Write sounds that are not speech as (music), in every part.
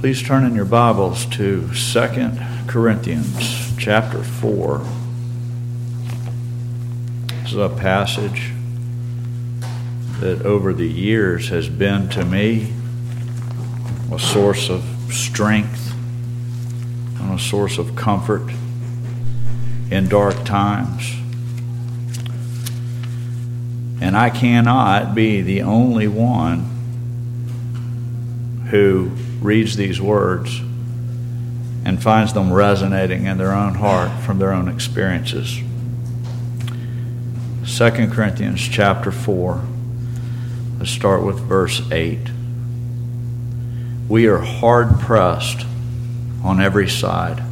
Please turn in your Bibles to 2 Corinthians chapter 4. This is a passage that over the years has been to me a source of strength and a source of comfort in dark times. And I cannot be the only one who reads these words and finds them resonating in their own heart from their own experiences. 2 Corinthians chapter 4. Let's start with verse 8. We are hard pressed on every side,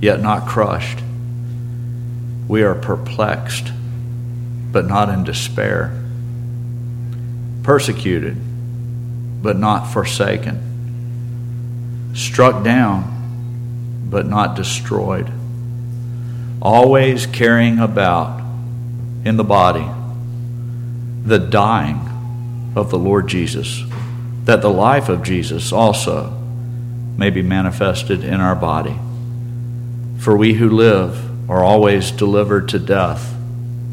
yet not crushed. We are perplexed, but not in despair. Persecuted, but not forsaken struck down, but not destroyed, always carrying about in the body the dying of the Lord Jesus, that the life of Jesus also may be manifested in our body. For we who live are always delivered to death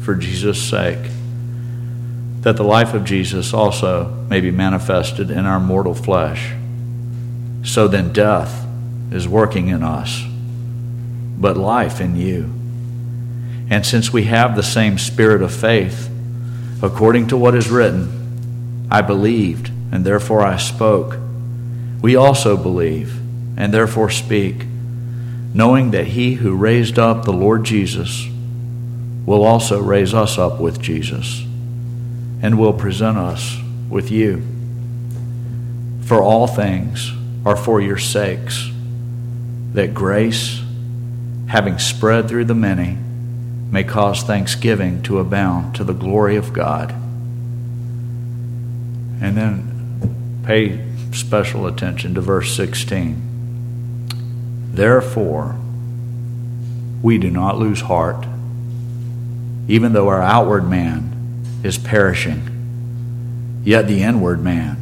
for Jesus' sake, that the life of Jesus also may be manifested in our mortal flesh. So then death is working in us, but life in you. And since we have the same spirit of faith, according to what is written, I believed, and therefore I spoke. We also believe, and therefore speak, knowing that he who raised up the Lord Jesus will also raise us up with Jesus, and will present us with you. For all things, are for your sakes, that grace, having spread through the many, may cause thanksgiving to abound to the glory of God. And then pay special attention to verse 16. Therefore, we do not lose heart, even though our outward man is perishing, yet the inward man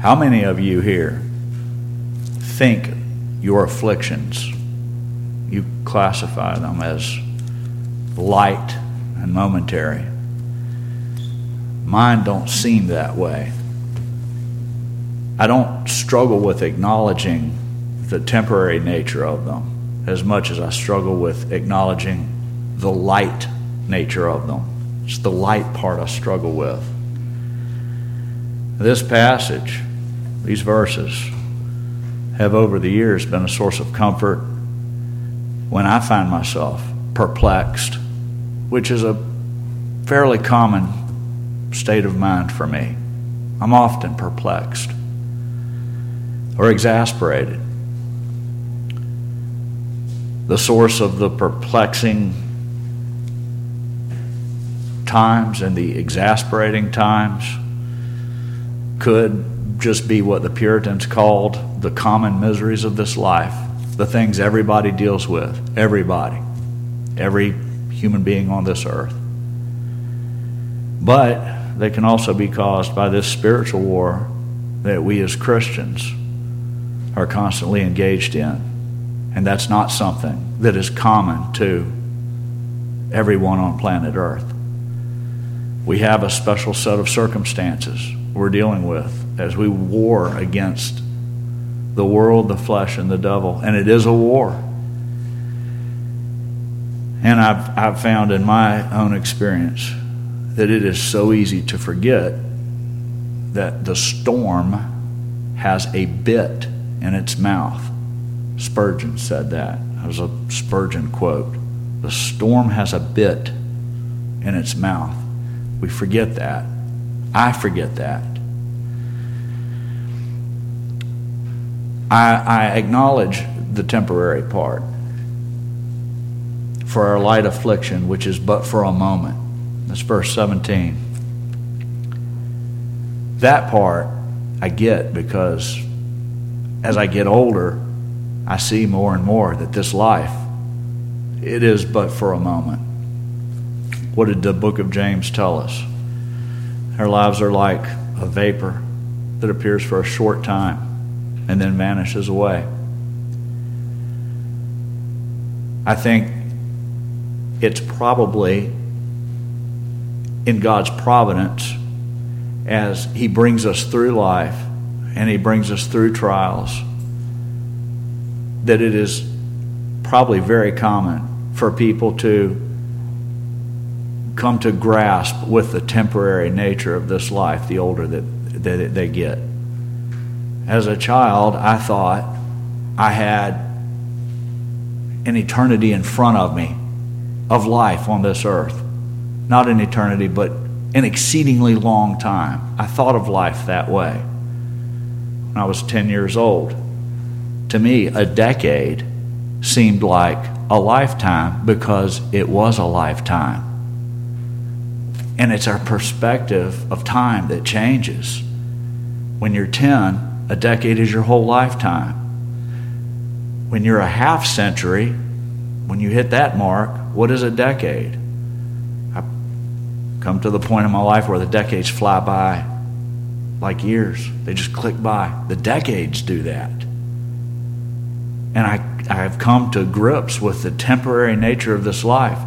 How many of you here think your afflictions, you classify them as light and momentary? Mine don't seem that way. I don't struggle with acknowledging the temporary nature of them as much as I struggle with acknowledging the light nature of them. It's the light part I struggle with. This passage these verses have over the years been a source of comfort when I find myself perplexed, which is a fairly common state of mind for me. I'm often perplexed or exasperated. The source of the perplexing times and the exasperating times could just be what the Puritans called the common miseries of this life, the things everybody deals with, everybody, every human being on this earth. But they can also be caused by this spiritual war that we as Christians are constantly engaged in. And that's not something that is common to everyone on planet Earth. We have a special set of circumstances we're dealing with as we war against the world, the flesh, and the devil. And it is a war. And I've, I've found in my own experience that it is so easy to forget that the storm has a bit in its mouth. Spurgeon said that. That was a Spurgeon quote. The storm has a bit in its mouth. We forget that. I forget that. I, I acknowledge the temporary part for our light affliction, which is but for a moment. That's verse 17. That part I get because as I get older, I see more and more that this life, it is but for a moment. What did the book of James tell us? Our lives are like a vapor that appears for a short time and then vanishes away. I think it's probably in God's providence as He brings us through life and He brings us through trials that it is probably very common for people to come to grasp with the temporary nature of this life the older that, that they get. As a child, I thought I had an eternity in front of me of life on this earth. Not an eternity, but an exceedingly long time. I thought of life that way when I was 10 years old. To me, a decade seemed like a lifetime because it was a lifetime. And it's our perspective of time that changes. When you're 10, a decade is your whole lifetime. When you're a half century, when you hit that mark, what is a decade? I've come to the point in my life where the decades fly by like years. They just click by. The decades do that. And I, I have come to grips with the temporary nature of this life.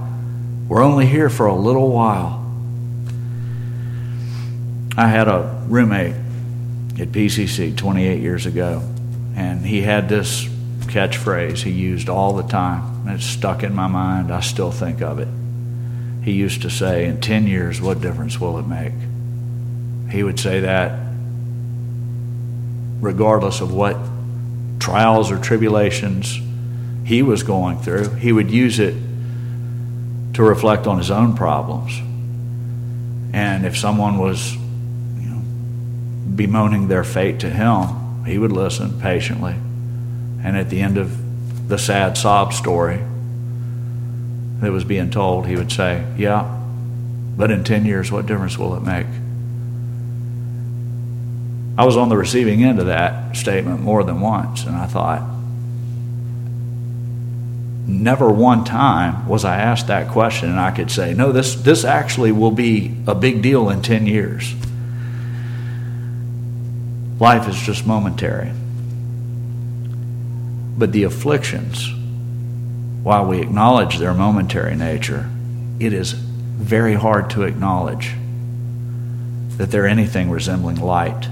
We're only here for a little while. I had a roommate at PCC 28 years ago, and he had this catchphrase he used all the time, and it's stuck in my mind. I still think of it. He used to say, In 10 years, what difference will it make? He would say that regardless of what trials or tribulations he was going through, he would use it to reflect on his own problems. And if someone was bemoaning their fate to him, he would listen patiently. And at the end of the sad sob story that was being told, he would say, Yeah, but in 10 years, what difference will it make? I was on the receiving end of that statement more than once, and I thought, never one time was I asked that question and I could say, no, this, this actually will be a big deal in 10 years. Life is just momentary. But the afflictions, while we acknowledge their momentary nature, it is very hard to acknowledge that they're anything resembling light.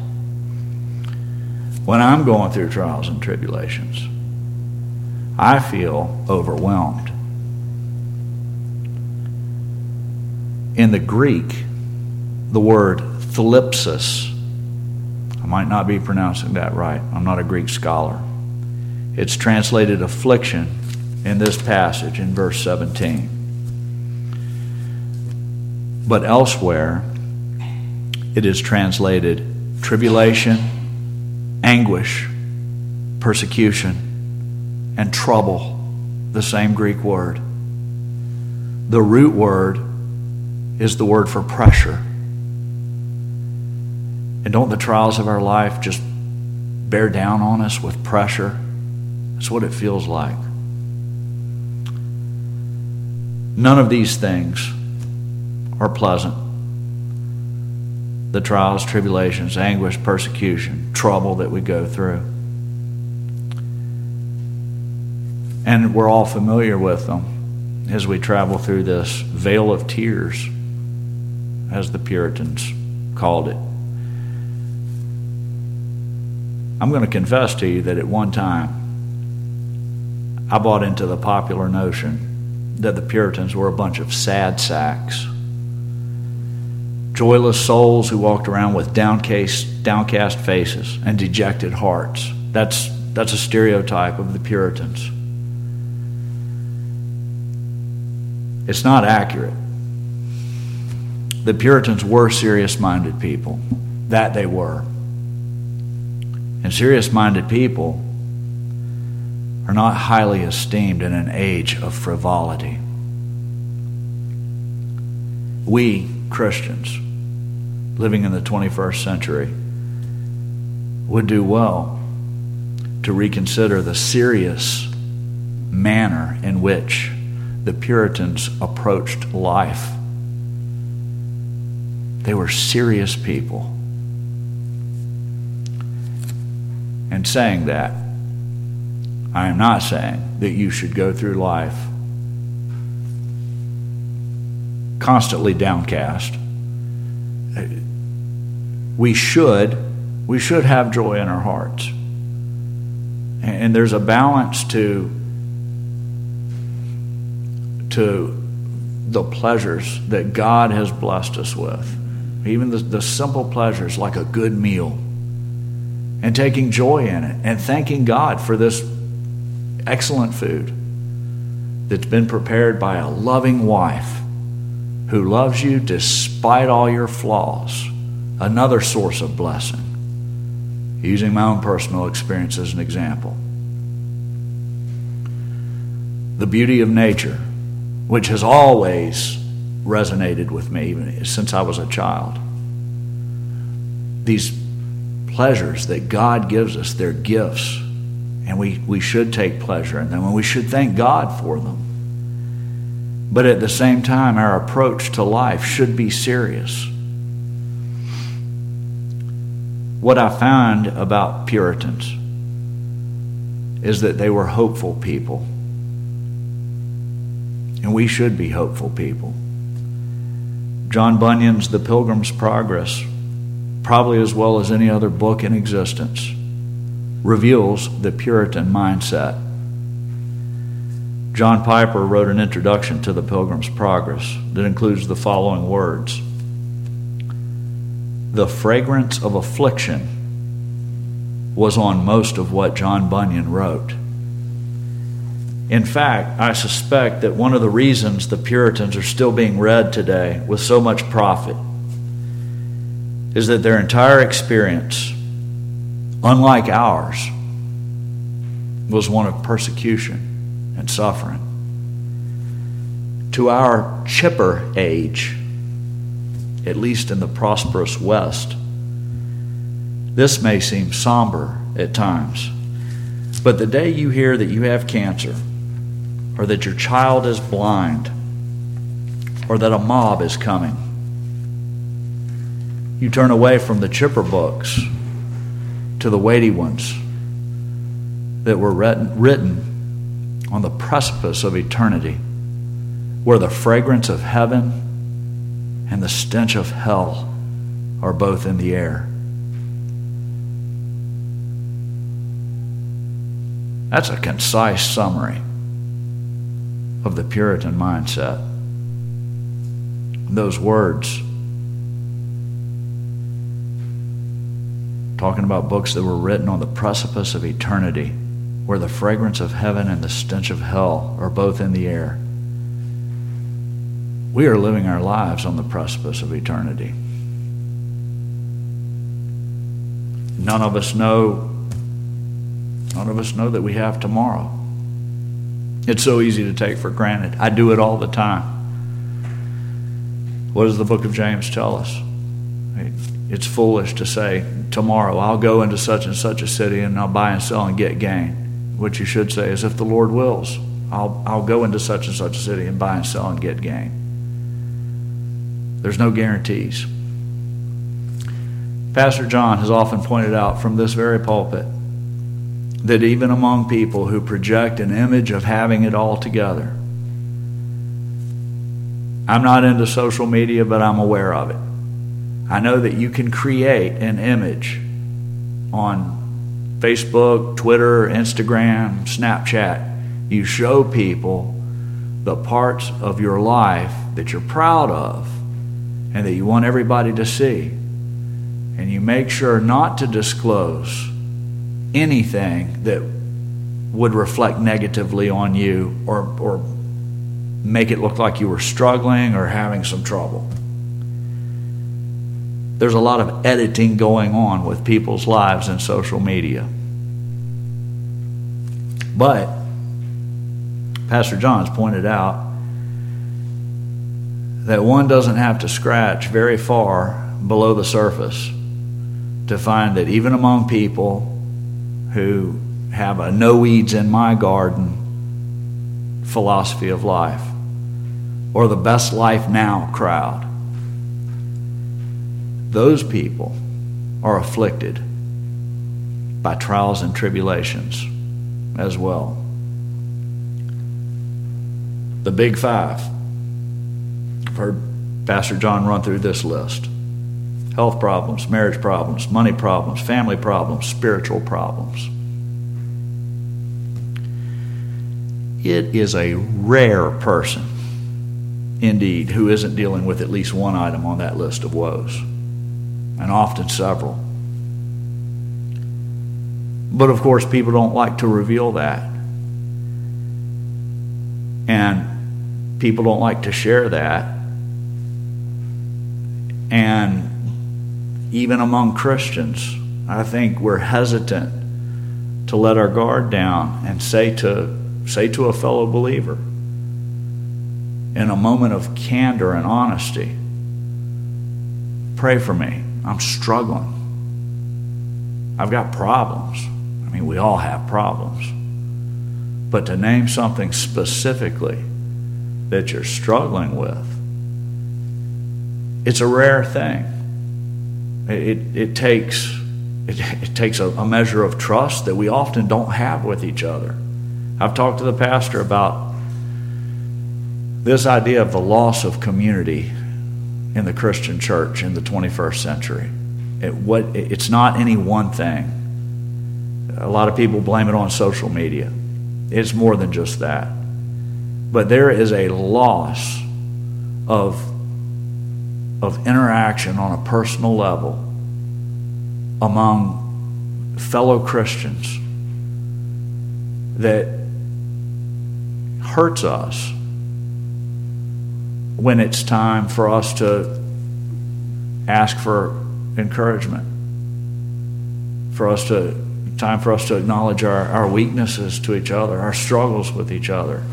When I'm going through trials and tribulations, I feel overwhelmed. In the Greek, the word thlipsis, might not be pronouncing that right, I'm not a Greek scholar. It's translated affliction in this passage in verse 17. But elsewhere, it is translated tribulation, anguish, persecution, and trouble, the same Greek word. The root word is the word for pressure. And don't the trials of our life just bear down on us with pressure? That's what it feels like. None of these things are pleasant. The trials, tribulations, anguish, persecution, trouble that we go through. And we're all familiar with them as we travel through this vale of tears, as the Puritans called it. I'm going to confess to you that at one time, I bought into the popular notion that the Puritans were a bunch of sad sacks. Joyless souls who walked around with downcast, downcast faces and dejected hearts. That's, that's a stereotype of the Puritans. It's not accurate. the Puritans were serious minded people. That they were. And serious minded people are not highly esteemed in an age of frivolity. We, Christians, living in the 21st century, would do well to reconsider the serious manner in which the Puritans approached life. They were serious people. And saying that, I am not saying that you should go through life constantly downcast. We should, we should have joy in our hearts. And there's a balance to to the pleasures that God has blessed us with. Even the, the simple pleasures like a good meal and taking joy in it and thanking God for this excellent food that's been prepared by a loving wife who loves you despite all your flaws. Another source of blessing. Using my own personal experience as an example. The beauty of nature, which has always resonated with me even since I was a child. These pleasures that God gives us, they're gifts, and we, we should take pleasure in them, and we should thank God for them. But at the same time, our approach to life should be serious. What I found about Puritans is that they were hopeful people. And we should be hopeful people. John Bunyan's The Pilgrim's Progress, probably as well as any other book in existence, reveals the Puritan mindset. John Piper wrote an introduction to the Pilgrim's Progress that includes the following words The fragrance of affliction was on most of what John Bunyan wrote. In fact, I suspect that one of the reasons the Puritans are still being read today with so much profit is that their entire experience, unlike ours, was one of persecution and suffering. To our chipper age, at least in the prosperous West, this may seem somber at times. But the day you hear that you have cancer, or that your child is blind, or that a mob is coming, you turn away from the chipper books to the weighty ones that were written on the precipice of eternity, where the fragrance of heaven and the stench of hell are both in the air. That's a concise summary of the Puritan mindset. Those words, talking about books that were written on the precipice of eternity where the fragrance of heaven and the stench of hell are both in the air. We are living our lives on the precipice of eternity. None of us know none of us know that we have tomorrow. It's so easy to take for granted. I do it all the time. What does the book of James tell us? It's foolish to say, tomorrow I'll go into such and such a city and I'll buy and sell and get gain what you should say is, if the Lord wills, I'll, I'll go into such and such a city and buy and sell and get gain. There's no guarantees. Pastor John has often pointed out from this very pulpit that even among people who project an image of having it all together, I'm not into social media, but I'm aware of it. I know that you can create an image on Facebook, Twitter, Instagram, Snapchat, you show people the parts of your life that you're proud of and that you want everybody to see. And you make sure not to disclose anything that would reflect negatively on you or, or make it look like you were struggling or having some trouble. There's a lot of editing going on with people's lives in social media. But Pastor John's pointed out that one doesn't have to scratch very far below the surface to find that even among people who have a no weeds in my garden philosophy of life or the best life now crowd, those people are afflicted by trials and tribulations as well. The big five. I've heard Pastor John run through this list health problems, marriage problems, money problems, family problems, spiritual problems. It is a rare person, indeed, who isn't dealing with at least one item on that list of woes, and often several. But of course, people don't like to reveal that. And people don't like to share that. And even among Christians, I think we're hesitant to let our guard down and say to, say to a fellow believer in a moment of candor and honesty, pray for me. I'm struggling. I've got problems. I mean, we all have problems. But to name something specifically that you're struggling with, it's a rare thing. It, it takes, it, it takes a, a measure of trust that we often don't have with each other. I've talked to the pastor about this idea of the loss of community in the Christian church in the 21st century. It, what, it's not any one thing. A lot of people blame it on social media. It's more than just that. But there is a loss of of interaction on a personal level among fellow Christians that hurts us when it's time for us to ask for encouragement, for us to time for us to acknowledge our, our weaknesses to each other, our struggles with each other.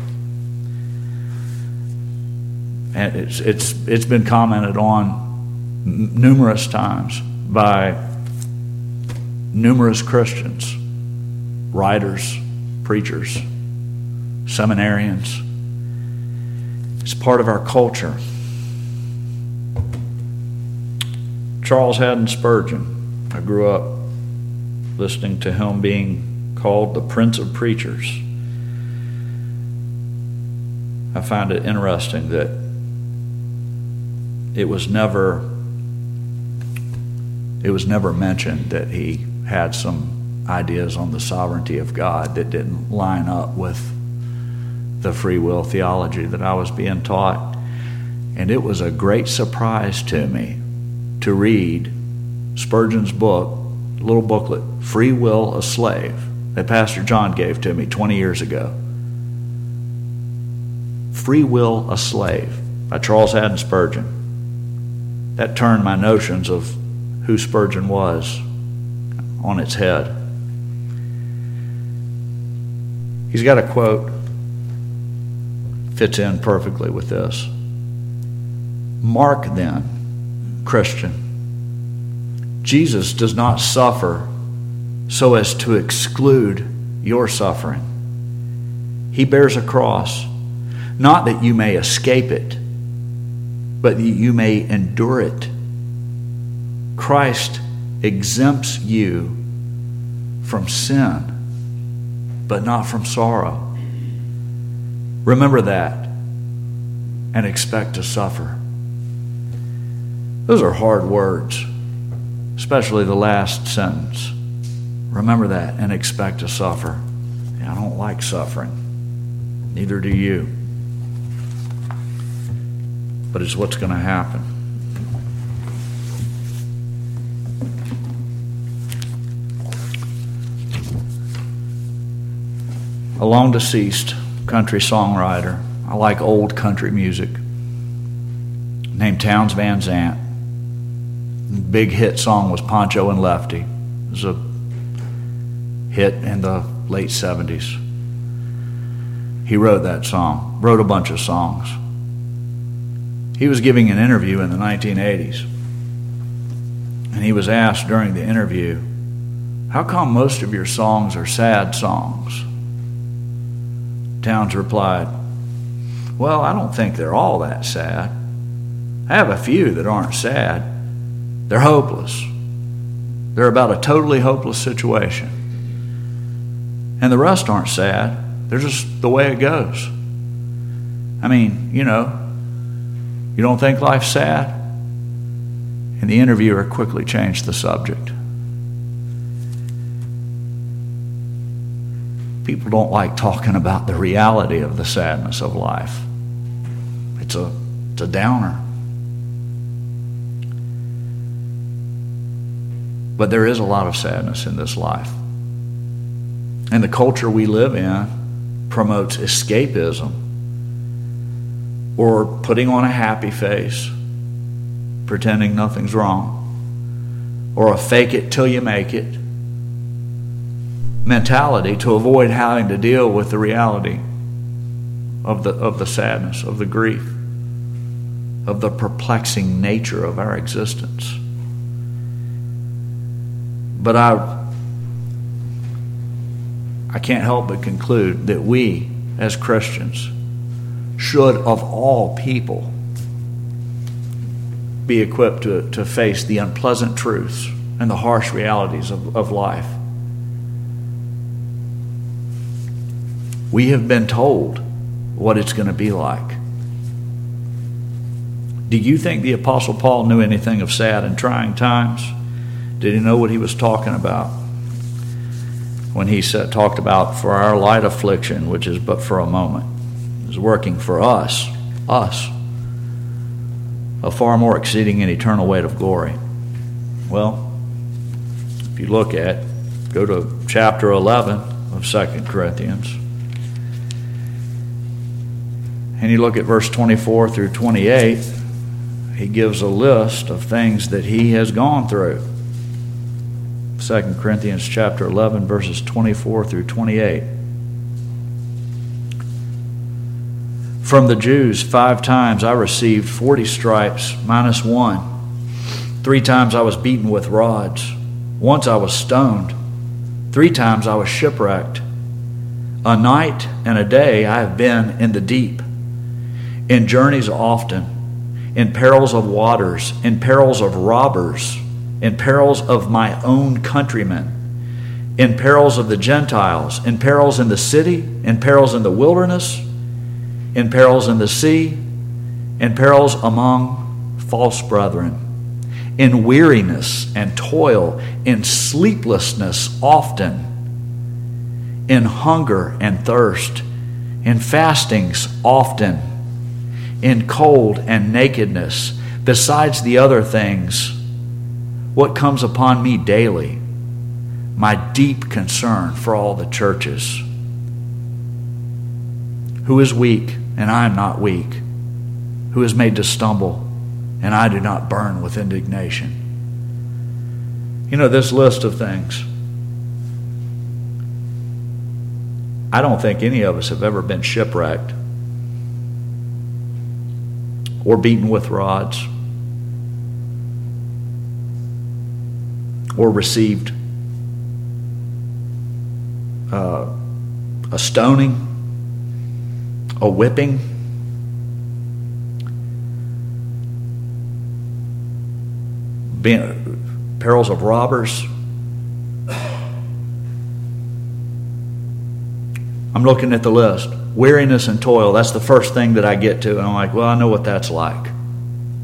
And it's, it's, it's been commented on numerous times by numerous Christians, writers, preachers, seminarians. It's part of our culture. Charles Haddon Spurgeon, I grew up listening to him being called the Prince of Preachers. I find it interesting that it was never it was never mentioned that he had some ideas on the sovereignty of God that didn't line up with the free will theology that I was being taught. And it was a great surprise to me to read Spurgeon's book, little booklet, Free Will a Slave, that Pastor John gave to me 20 years ago. Free Will a Slave by Charles Haddon Spurgeon that turned my notions of who Spurgeon was on its head. He's got a quote, fits in perfectly with this. Mark then, Christian, Jesus does not suffer so as to exclude your suffering. He bears a cross, not that you may escape it but that you may endure it. Christ exempts you from sin, but not from sorrow. Remember that and expect to suffer. Those are hard words, especially the last sentence. Remember that and expect to suffer. I don't like suffering. Neither do you but it's what's going to happen. A long deceased country songwriter, I like old country music, named Townes Van Zandt. Big hit song was Pancho and Lefty. It was a hit in the late 70s. He wrote that song, wrote a bunch of songs. He was giving an interview in the 1980s. And he was asked during the interview, How come most of your songs are sad songs? Townes replied, Well, I don't think they're all that sad. I have a few that aren't sad. They're hopeless. They're about a totally hopeless situation. And the rest aren't sad. They're just the way it goes. I mean, you know, you don't think life's sad? And the interviewer quickly changed the subject. People don't like talking about the reality of the sadness of life. It's a, it's a downer. But there is a lot of sadness in this life. And the culture we live in promotes escapism or putting on a happy face, pretending nothing's wrong, or a fake it till you make it mentality to avoid having to deal with the reality of the, of the sadness, of the grief, of the perplexing nature of our existence. But I, I can't help but conclude that we, as Christians, should, of all people, be equipped to, to face the unpleasant truths and the harsh realities of, of life. We have been told what it's going to be like. Do you think the Apostle Paul knew anything of sad and trying times? Did he know what he was talking about? When he said, talked about for our light affliction, which is but for a moment, is working for us, us, a far more exceeding and eternal weight of glory. Well, if you look at, go to chapter 11 of Second Corinthians, and you look at verse 24 through 28, he gives a list of things that he has gone through. 2 Corinthians chapter 11 verses 24 through 28. From the Jews, five times I received 40 stripes minus one. Three times I was beaten with rods. Once I was stoned. Three times I was shipwrecked. A night and a day I have been in the deep, in journeys often, in perils of waters, in perils of robbers in perils of my own countrymen, in perils of the Gentiles, in perils in the city, in perils in the wilderness, in perils in the sea, in perils among false brethren, in weariness and toil, in sleeplessness often, in hunger and thirst, in fastings often, in cold and nakedness, besides the other things what comes upon me daily, my deep concern for all the churches. Who is weak, and I am not weak? Who is made to stumble, and I do not burn with indignation? You know, this list of things, I don't think any of us have ever been shipwrecked or beaten with rods or received uh, a stoning, a whipping. Being, perils of robbers. I'm looking at the list. Weariness and toil, that's the first thing that I get to. And I'm like, well, I know what that's like.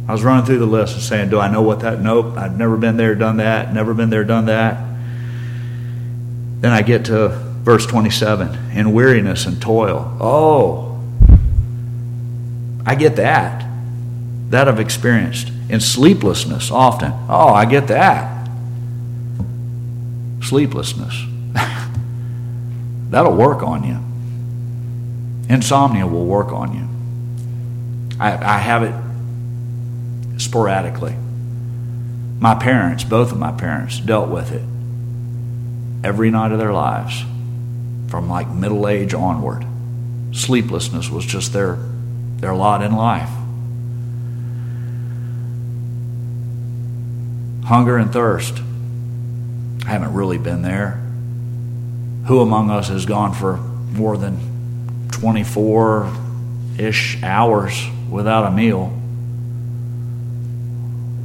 I was running through the list and saying, Do I know what that? Nope, I've never been there, done that, never been there, done that. Then I get to verse 27 in weariness and toil. Oh, I get that. That I've experienced. In sleeplessness often. Oh, I get that. Sleeplessness. (laughs) That'll work on you. Insomnia will work on you. I, I have it sporadically. My parents, both of my parents, dealt with it every night of their lives from like middle age onward. Sleeplessness was just their, their lot in life. Hunger and thirst. I haven't really been there. Who among us has gone for more than 24 ish hours without a meal?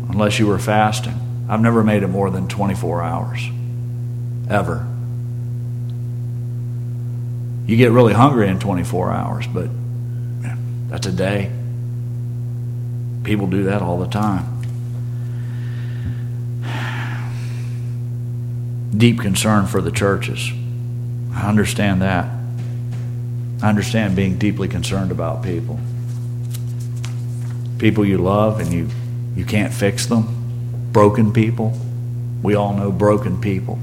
Unless you were fasting. I've never made it more than 24 hours. Ever. You get really hungry in 24 hours, but that's a day. People do that all the time. Deep concern for the churches. I understand that. I understand being deeply concerned about people. People you love and you, you can't fix them. Broken people. We all know broken people.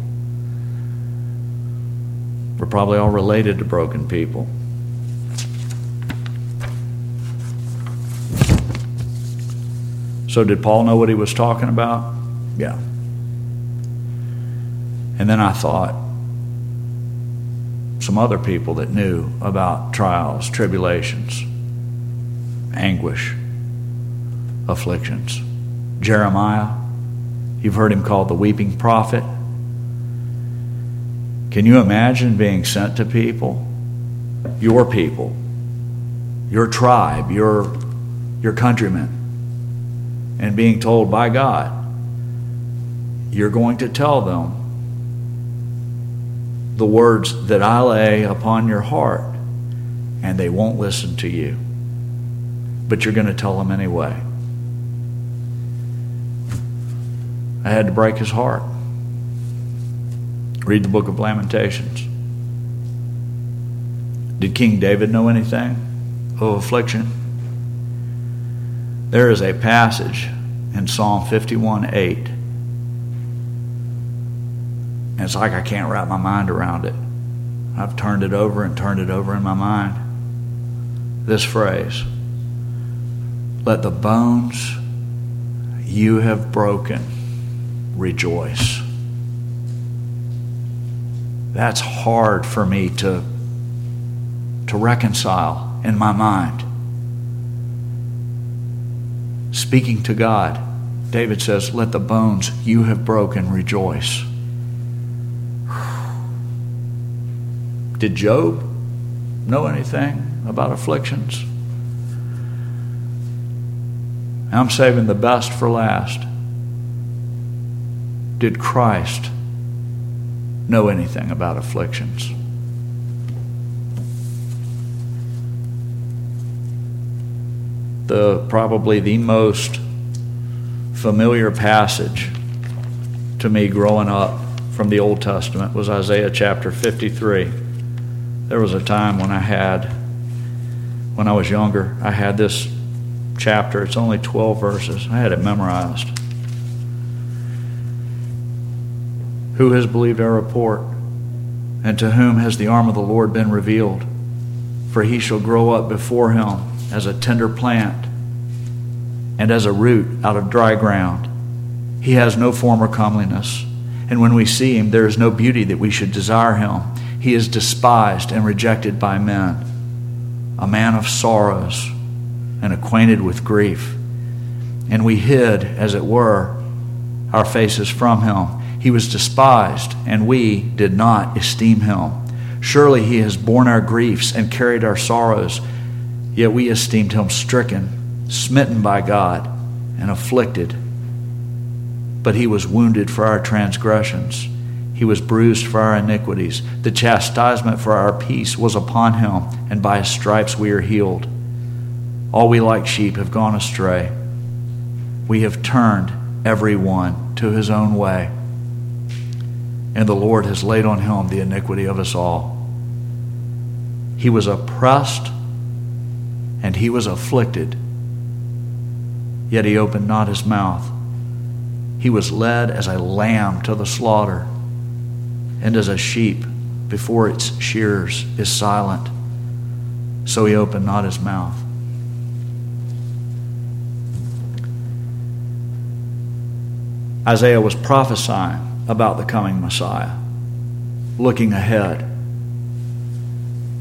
We're probably all related to broken people. So, did Paul know what he was talking about? Yeah. And then I thought, some other people that knew about trials, tribulations, anguish, afflictions. Jeremiah, you've heard him called the weeping prophet. Can you imagine being sent to people, your people, your tribe, your, your countrymen, and being told by God, you're going to tell them the words that I lay upon your heart, and they won't listen to you. But you're going to tell them anyway. I had to break his heart. Read the book of Lamentations. Did King David know anything of affliction? There is a passage in Psalm 51 8. It's like I can't wrap my mind around it. I've turned it over and turned it over in my mind. This phrase Let the bones you have broken rejoice that's hard for me to, to reconcile in my mind. Speaking to God, David says, Let the bones you have broken rejoice. Did Job know anything about afflictions? I'm saving the best for last. Did Christ know anything about afflictions. The probably the most familiar passage to me growing up from the Old Testament was Isaiah chapter 53. There was a time when I had, when I was younger, I had this chapter. It's only 12 verses. I had it memorized. Who has believed our report? And to whom has the arm of the Lord been revealed? For he shall grow up before him as a tender plant and as a root out of dry ground. He has no form or comeliness. And when we see him, there is no beauty that we should desire him. He is despised and rejected by men, a man of sorrows and acquainted with grief. And we hid, as it were, our faces from him. He was despised, and we did not esteem him. Surely he has borne our griefs and carried our sorrows, yet we esteemed him stricken, smitten by God, and afflicted. But he was wounded for our transgressions, he was bruised for our iniquities. The chastisement for our peace was upon him, and by his stripes we are healed. All we like sheep have gone astray. We have turned every one to his own way and the Lord has laid on him the iniquity of us all. He was oppressed and he was afflicted, yet he opened not his mouth. He was led as a lamb to the slaughter, and as a sheep before its shears is silent, so he opened not his mouth. Isaiah was prophesying about the coming Messiah, looking ahead.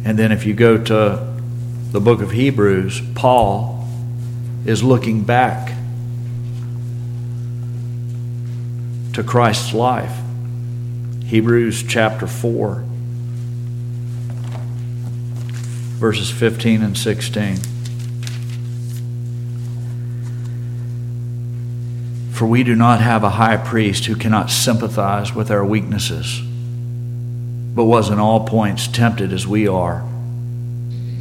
And then if you go to the book of Hebrews, Paul is looking back to Christ's life. Hebrews chapter 4, verses 15 and 16. For we do not have a high priest who cannot sympathize with our weaknesses, but was in all points tempted as we are,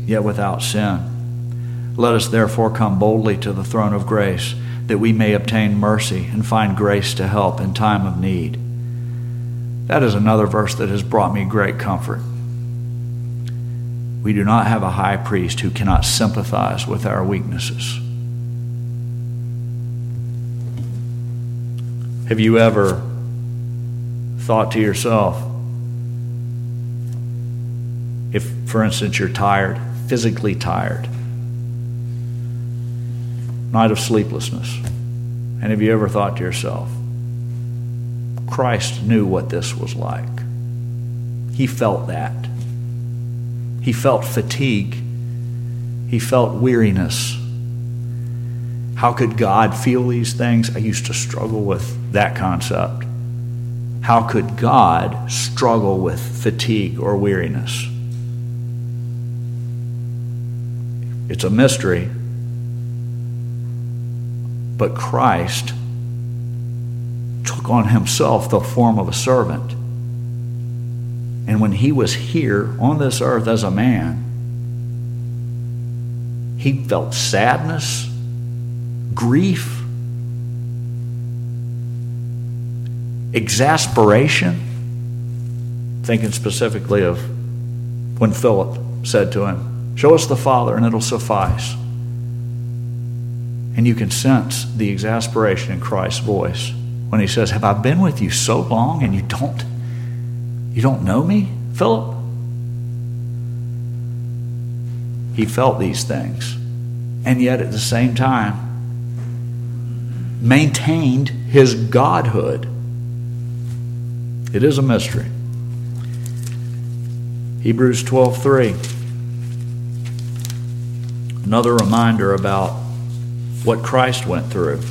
yet without sin. Let us therefore come boldly to the throne of grace, that we may obtain mercy and find grace to help in time of need. That is another verse that has brought me great comfort. We do not have a high priest who cannot sympathize with our weaknesses Have you ever thought to yourself, if, for instance, you're tired, physically tired, night of sleeplessness, and have you ever thought to yourself, Christ knew what this was like? He felt that. He felt fatigue. He felt weariness. How could God feel these things? I used to struggle with that concept. How could God struggle with fatigue or weariness? It's a mystery. But Christ took on himself the form of a servant. And when he was here on this earth as a man, he felt sadness grief, exasperation, thinking specifically of when Philip said to him, Show us the Father and it'll suffice. And you can sense the exasperation in Christ's voice when he says, Have I been with you so long and you don't you don't know me, Philip? He felt these things. And yet at the same time, maintained his godhood. It is a mystery. Hebrews 12:3 Another reminder about what Christ went through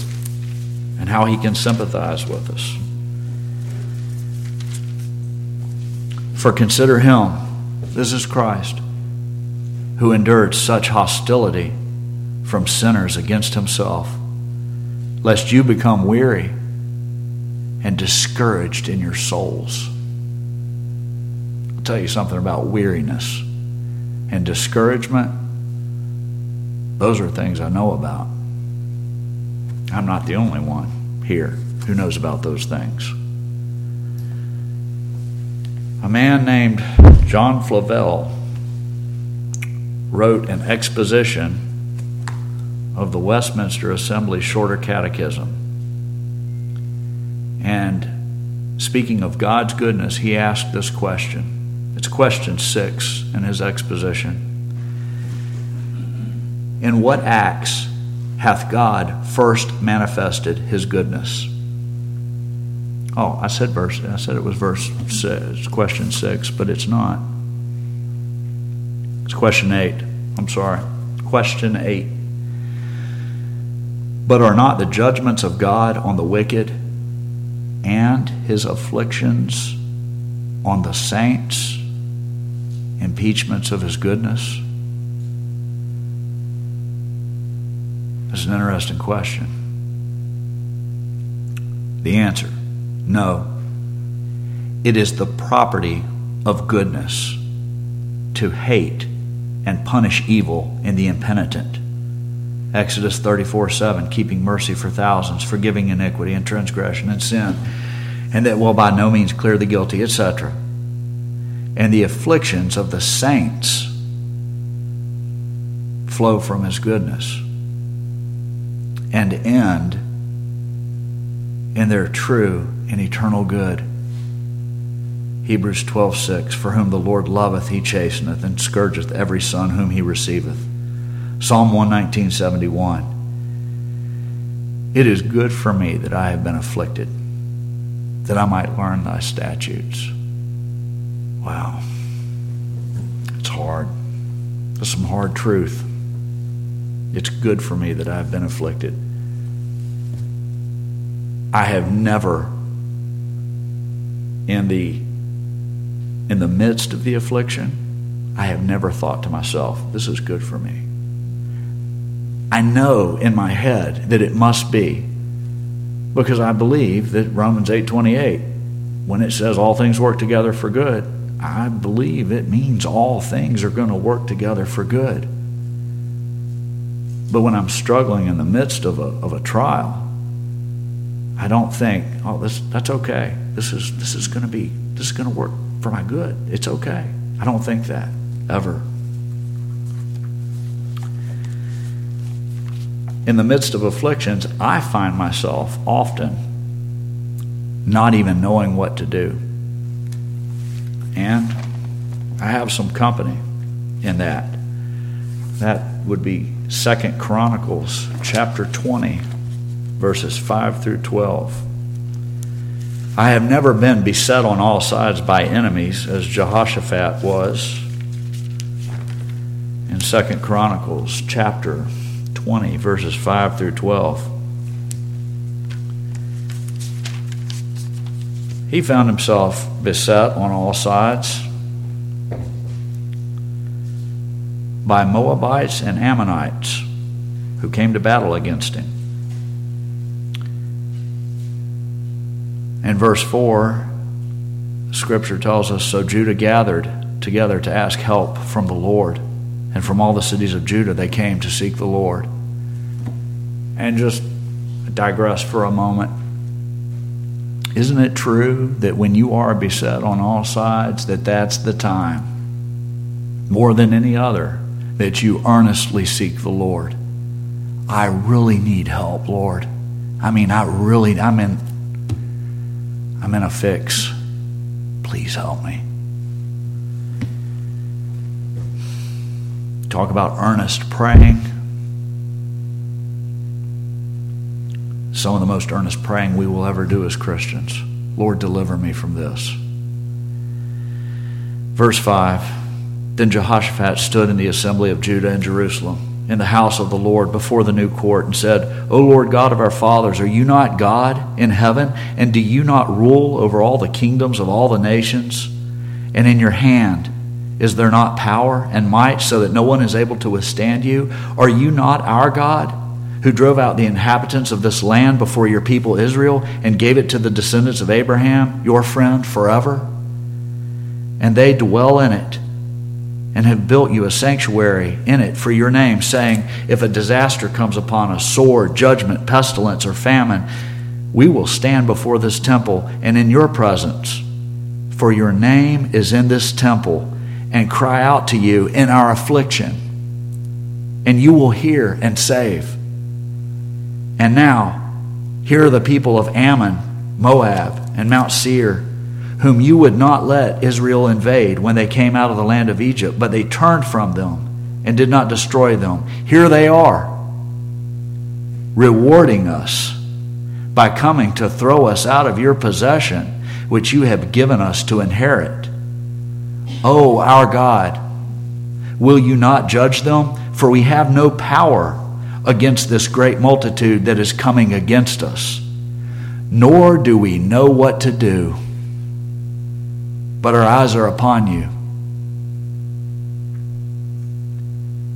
and how he can sympathize with us. For consider him, this is Christ, who endured such hostility from sinners against himself lest you become weary and discouraged in your souls. I'll tell you something about weariness and discouragement. Those are things I know about. I'm not the only one here who knows about those things. A man named John Flavel wrote an exposition of the Westminster Assembly Shorter Catechism. And speaking of God's goodness, he asked this question. It's question six in his exposition. In what acts hath God first manifested his goodness? Oh, I said verse. I said it was verse six, question six, but it's not. It's question eight. I'm sorry. Question eight. But are not the judgments of God on the wicked and his afflictions on the saints impeachments of his goodness? That's an interesting question. The answer no. It is the property of goodness to hate and punish evil in the impenitent Exodus 34 7, keeping mercy for thousands, forgiving iniquity and transgression and sin, and that will by no means clear the guilty, etc. And the afflictions of the saints flow from his goodness and end in their true and eternal good. Hebrews 12:6 For whom the Lord loveth he chasteneth and scourgeth every son whom he receiveth Psalm 119:71 It is good for me that I have been afflicted, that I might learn thy statutes. Wow. It's hard. It's some hard truth. It's good for me that I've been afflicted. I have never in the in the midst of the affliction, I have never thought to myself, this is good for me. I know in my head that it must be because I believe that Romans 8:28 when it says all things work together for good, I believe it means all things are going to work together for good. But when I'm struggling in the midst of a, of a trial, I don't think, oh, this, that's okay. This is, this is going to be, this is going to work for my good. It's okay. I don't think that ever. In the midst of afflictions, I find myself often not even knowing what to do. And I have some company in that. That would be Second Chronicles chapter 20 verses 5 through 12. I have never been beset on all sides by enemies as Jehoshaphat was. In Second Chronicles chapter 20 verses 5 through 12. He found himself beset on all sides by Moabites and Ammonites who came to battle against him. In verse 4, Scripture tells us So Judah gathered together to ask help from the Lord. And from all the cities of Judah, they came to seek the Lord. And just digress for a moment. Isn't it true that when you are beset on all sides, that that's the time, more than any other, that you earnestly seek the Lord? I really need help, Lord. I mean, I really, I'm in, I'm in a fix. Please help me. Talk about earnest praying. Some of the most earnest praying we will ever do as Christians. Lord, deliver me from this. Verse 5 Then Jehoshaphat stood in the assembly of Judah and Jerusalem in the house of the Lord before the new court and said, O Lord God of our fathers, are you not God in heaven? And do you not rule over all the kingdoms of all the nations? And in your hand is there not power and might so that no one is able to withstand you? Are you not our God? Who drove out the inhabitants of this land before your people Israel and gave it to the descendants of Abraham, your friend, forever? And they dwell in it and have built you a sanctuary in it for your name, saying, If a disaster comes upon us, sword, judgment, pestilence, or famine, we will stand before this temple and in your presence, for your name is in this temple, and cry out to you in our affliction, and you will hear and save. And now, here are the people of Ammon, Moab, and Mount Seir whom you would not let Israel invade when they came out of the land of Egypt, but they turned from them and did not destroy them. Here they are, rewarding us by coming to throw us out of your possession, which you have given us to inherit. Oh, our God, will you not judge them? For we have no power against this great multitude that is coming against us, nor do we know what to do but our eyes are upon you.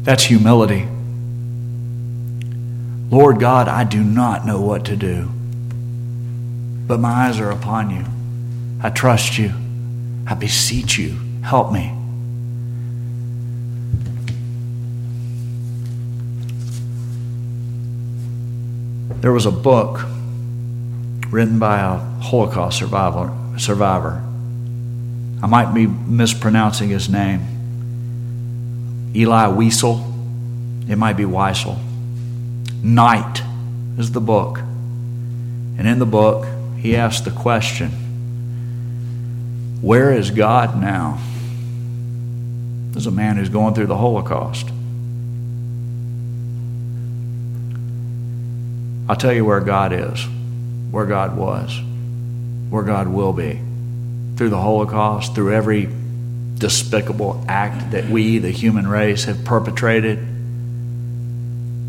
That's humility. Lord God, I do not know what to do, but my eyes are upon you. I trust you. I beseech you. Help me. There was a book written by a Holocaust survivor, survivor I might be mispronouncing his name. Elie Wiesel. It might be Weisel. Night is the book. And in the book, he asks the question Where is God now? This is a man who's going through the Holocaust. I'll tell you where God is, where God was. where God will be. Through the Holocaust, through every despicable act that we, the human race, have perpetrated,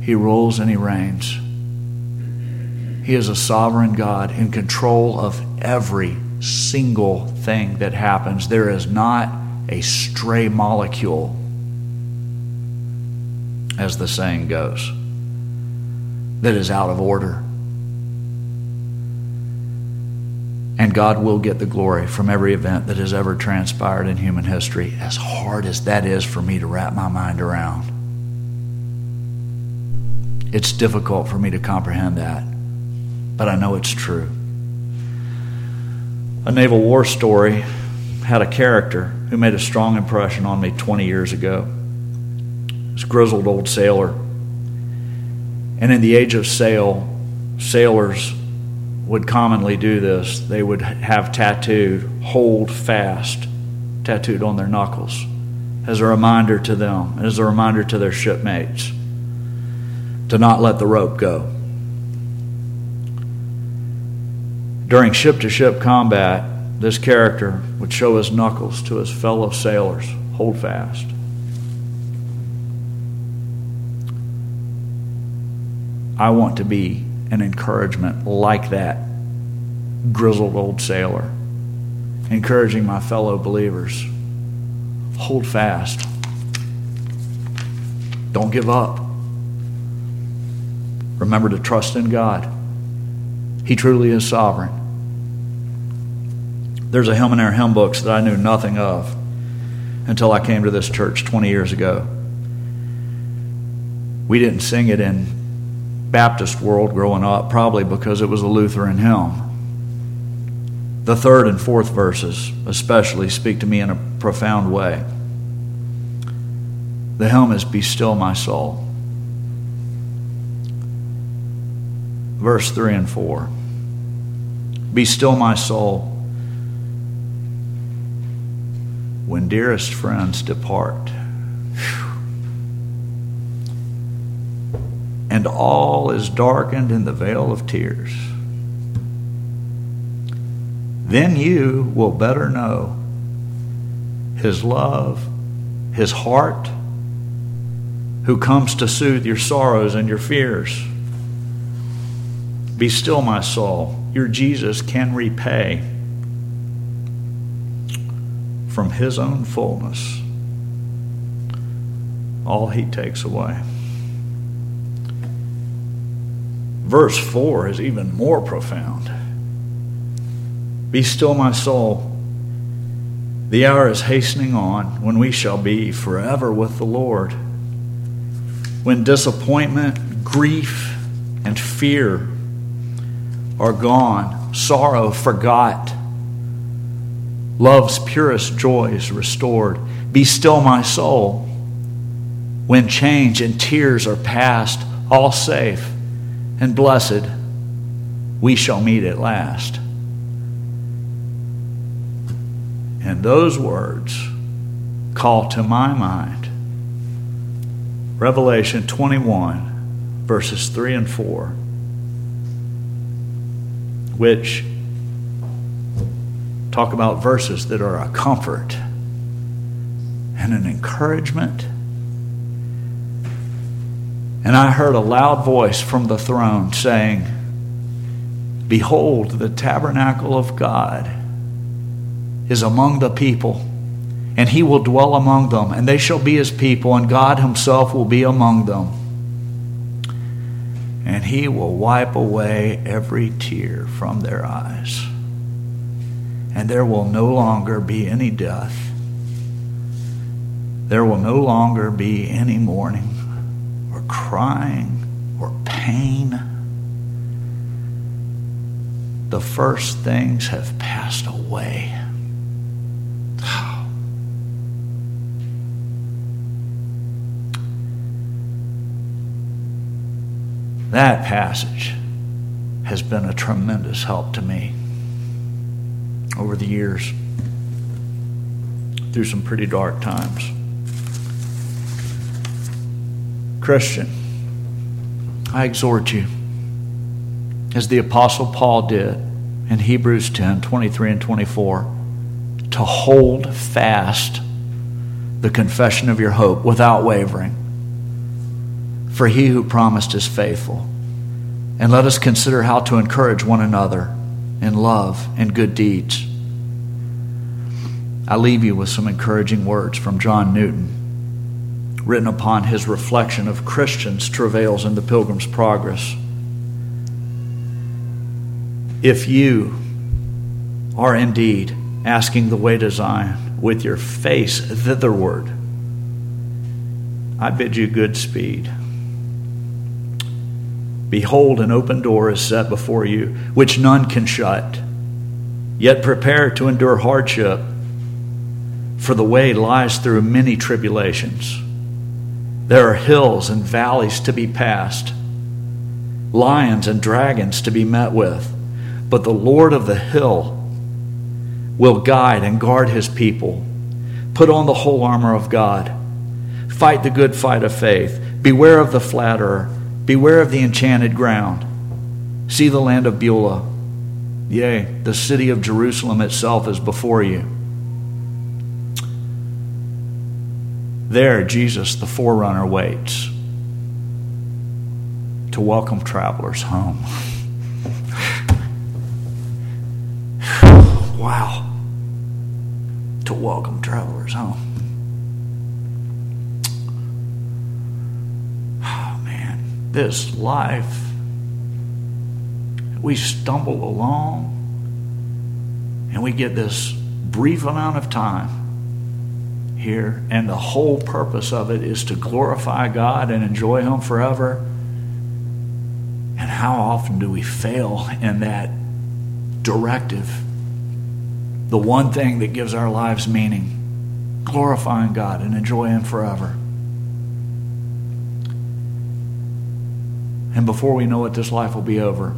He rules and He reigns. He is a sovereign God in control of every single thing that happens. There is not a stray molecule, as the saying goes, that is out of order. And God will get the glory from every event that has ever transpired in human history, as hard as that is for me to wrap my mind around. It's difficult for me to comprehend that, but I know it's true. A Naval War story had a character who made a strong impression on me 20 years ago. This grizzled old sailor. And in the age of sail, sailors would commonly do this. They would have tattooed, hold fast, tattooed on their knuckles as a reminder to them, as a reminder to their shipmates to not let the rope go. During ship to ship combat, this character would show his knuckles to his fellow sailors hold fast. I want to be an encouragement like that grizzled old sailor, encouraging my fellow believers hold fast, don't give up. Remember to trust in God. He truly is sovereign. There's a hymn in our hymn books that I knew nothing of until I came to this church 20 years ago. We didn't sing it in Baptist world growing up, probably because it was a Lutheran hymn. The third and fourth verses, especially, speak to me in a profound way. The hymn is Be Still My Soul. Verse 3 and 4. Be still my soul when dearest friends depart. All is darkened in the vale of tears. Then you will better know His love, His heart, who comes to soothe your sorrows and your fears. Be still, my soul. Your Jesus can repay from His own fullness all He takes away. Verse 4 is even more profound. Be still, my soul. The hour is hastening on when we shall be forever with the Lord. When disappointment, grief, and fear are gone, sorrow forgot, love's purest joys restored. Be still, my soul. When change and tears are past, all safe and blessed, we shall meet at last. And those words call to my mind Revelation 21, verses 3 and 4, which talk about verses that are a comfort and an encouragement and I heard a loud voice from the throne saying, Behold, the tabernacle of God is among the people, and he will dwell among them, and they shall be his people, and God himself will be among them. And he will wipe away every tear from their eyes. And there will no longer be any death. There will no longer be any mourning crying or pain. The first things have passed away. (sighs) That passage has been a tremendous help to me over the years through some pretty dark times. Christian, I exhort you, as the Apostle Paul did in Hebrews 10 23 and 24 to hold fast the confession of your hope without wavering. For he who promised is faithful. And let us consider how to encourage one another in love and good deeds. I leave you with some encouraging words from John Newton, written upon his reflection of Christians' travails in the Pilgrim's Progress. If you are indeed asking the way to Zion with your face thitherward, I bid you good speed. Behold, an open door is set before you, which none can shut. Yet prepare to endure hardship, for the way lies through many tribulations. There are hills and valleys to be passed, lions and dragons to be met with, but the Lord of the hill will guide and guard his people. Put on the whole armor of God. Fight the good fight of faith. Beware of the flatterer Beware of the enchanted ground. See the land of Beulah. Yea, the city of Jerusalem itself is before you. There, Jesus, the forerunner, waits to welcome travelers home. (sighs) wow. To welcome travelers home. Oh, man. This life, we stumble along and we get this brief amount of time here, and the whole purpose of it is to glorify God and enjoy Him forever. And how often do we fail in that directive? The one thing that gives our lives meaning glorifying God and enjoy Him forever. And before we know it, this life will be over.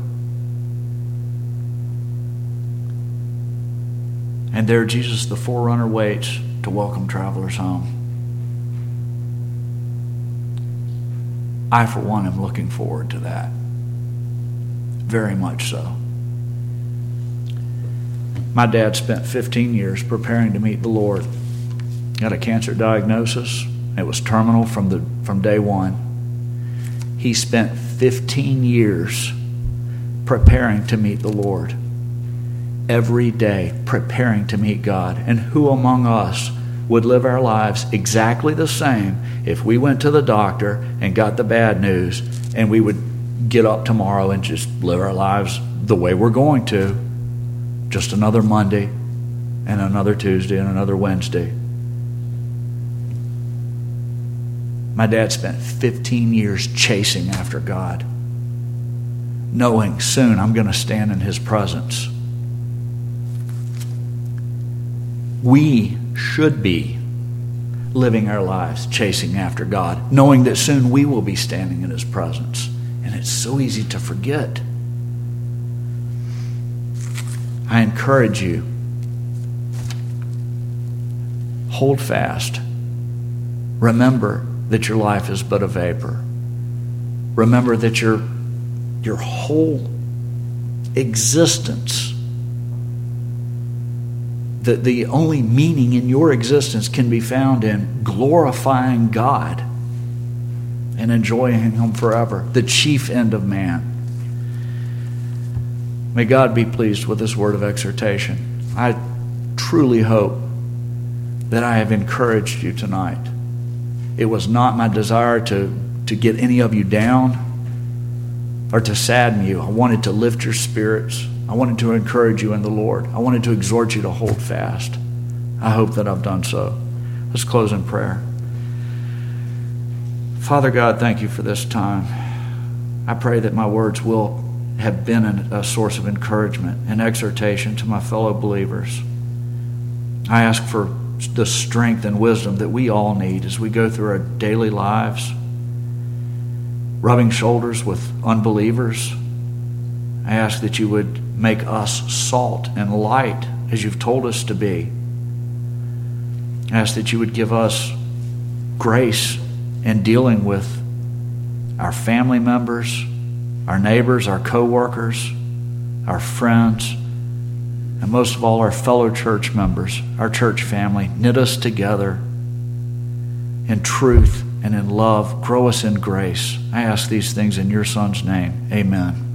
And there, Jesus, the forerunner, waits to welcome travelers home. I, for one, am looking forward to that. Very much so. My dad spent 15 years preparing to meet the Lord. Had a cancer diagnosis. It was terminal from, the, from day one. He spent 15 years preparing to meet the Lord. Every day preparing to meet God. And who among us would live our lives exactly the same if we went to the doctor and got the bad news and we would get up tomorrow and just live our lives the way we're going to? Just another Monday and another Tuesday and another Wednesday. My dad spent 15 years chasing after God, knowing soon I'm going to stand in his presence. We should be living our lives chasing after God, knowing that soon we will be standing in his presence. And it's so easy to forget. I encourage you hold fast. Remember that your life is but a vapor. Remember that your, your whole existence, that the only meaning in your existence can be found in glorifying God and enjoying Him forever, the chief end of man. May God be pleased with this word of exhortation. I truly hope that I have encouraged you tonight. It was not my desire to, to get any of you down or to sadden you. I wanted to lift your spirits. I wanted to encourage you in the Lord. I wanted to exhort you to hold fast. I hope that I've done so. Let's close in prayer. Father God, thank you for this time. I pray that my words will have been a source of encouragement and exhortation to my fellow believers. I ask for the strength and wisdom that we all need as we go through our daily lives, rubbing shoulders with unbelievers. I ask that you would make us salt and light as you've told us to be. I ask that you would give us grace in dealing with our family members, our neighbors, our co workers, our friends, and most of all, our fellow church members, our church family. Knit us together in truth and in love. Grow us in grace. I ask these things in your Son's name. Amen.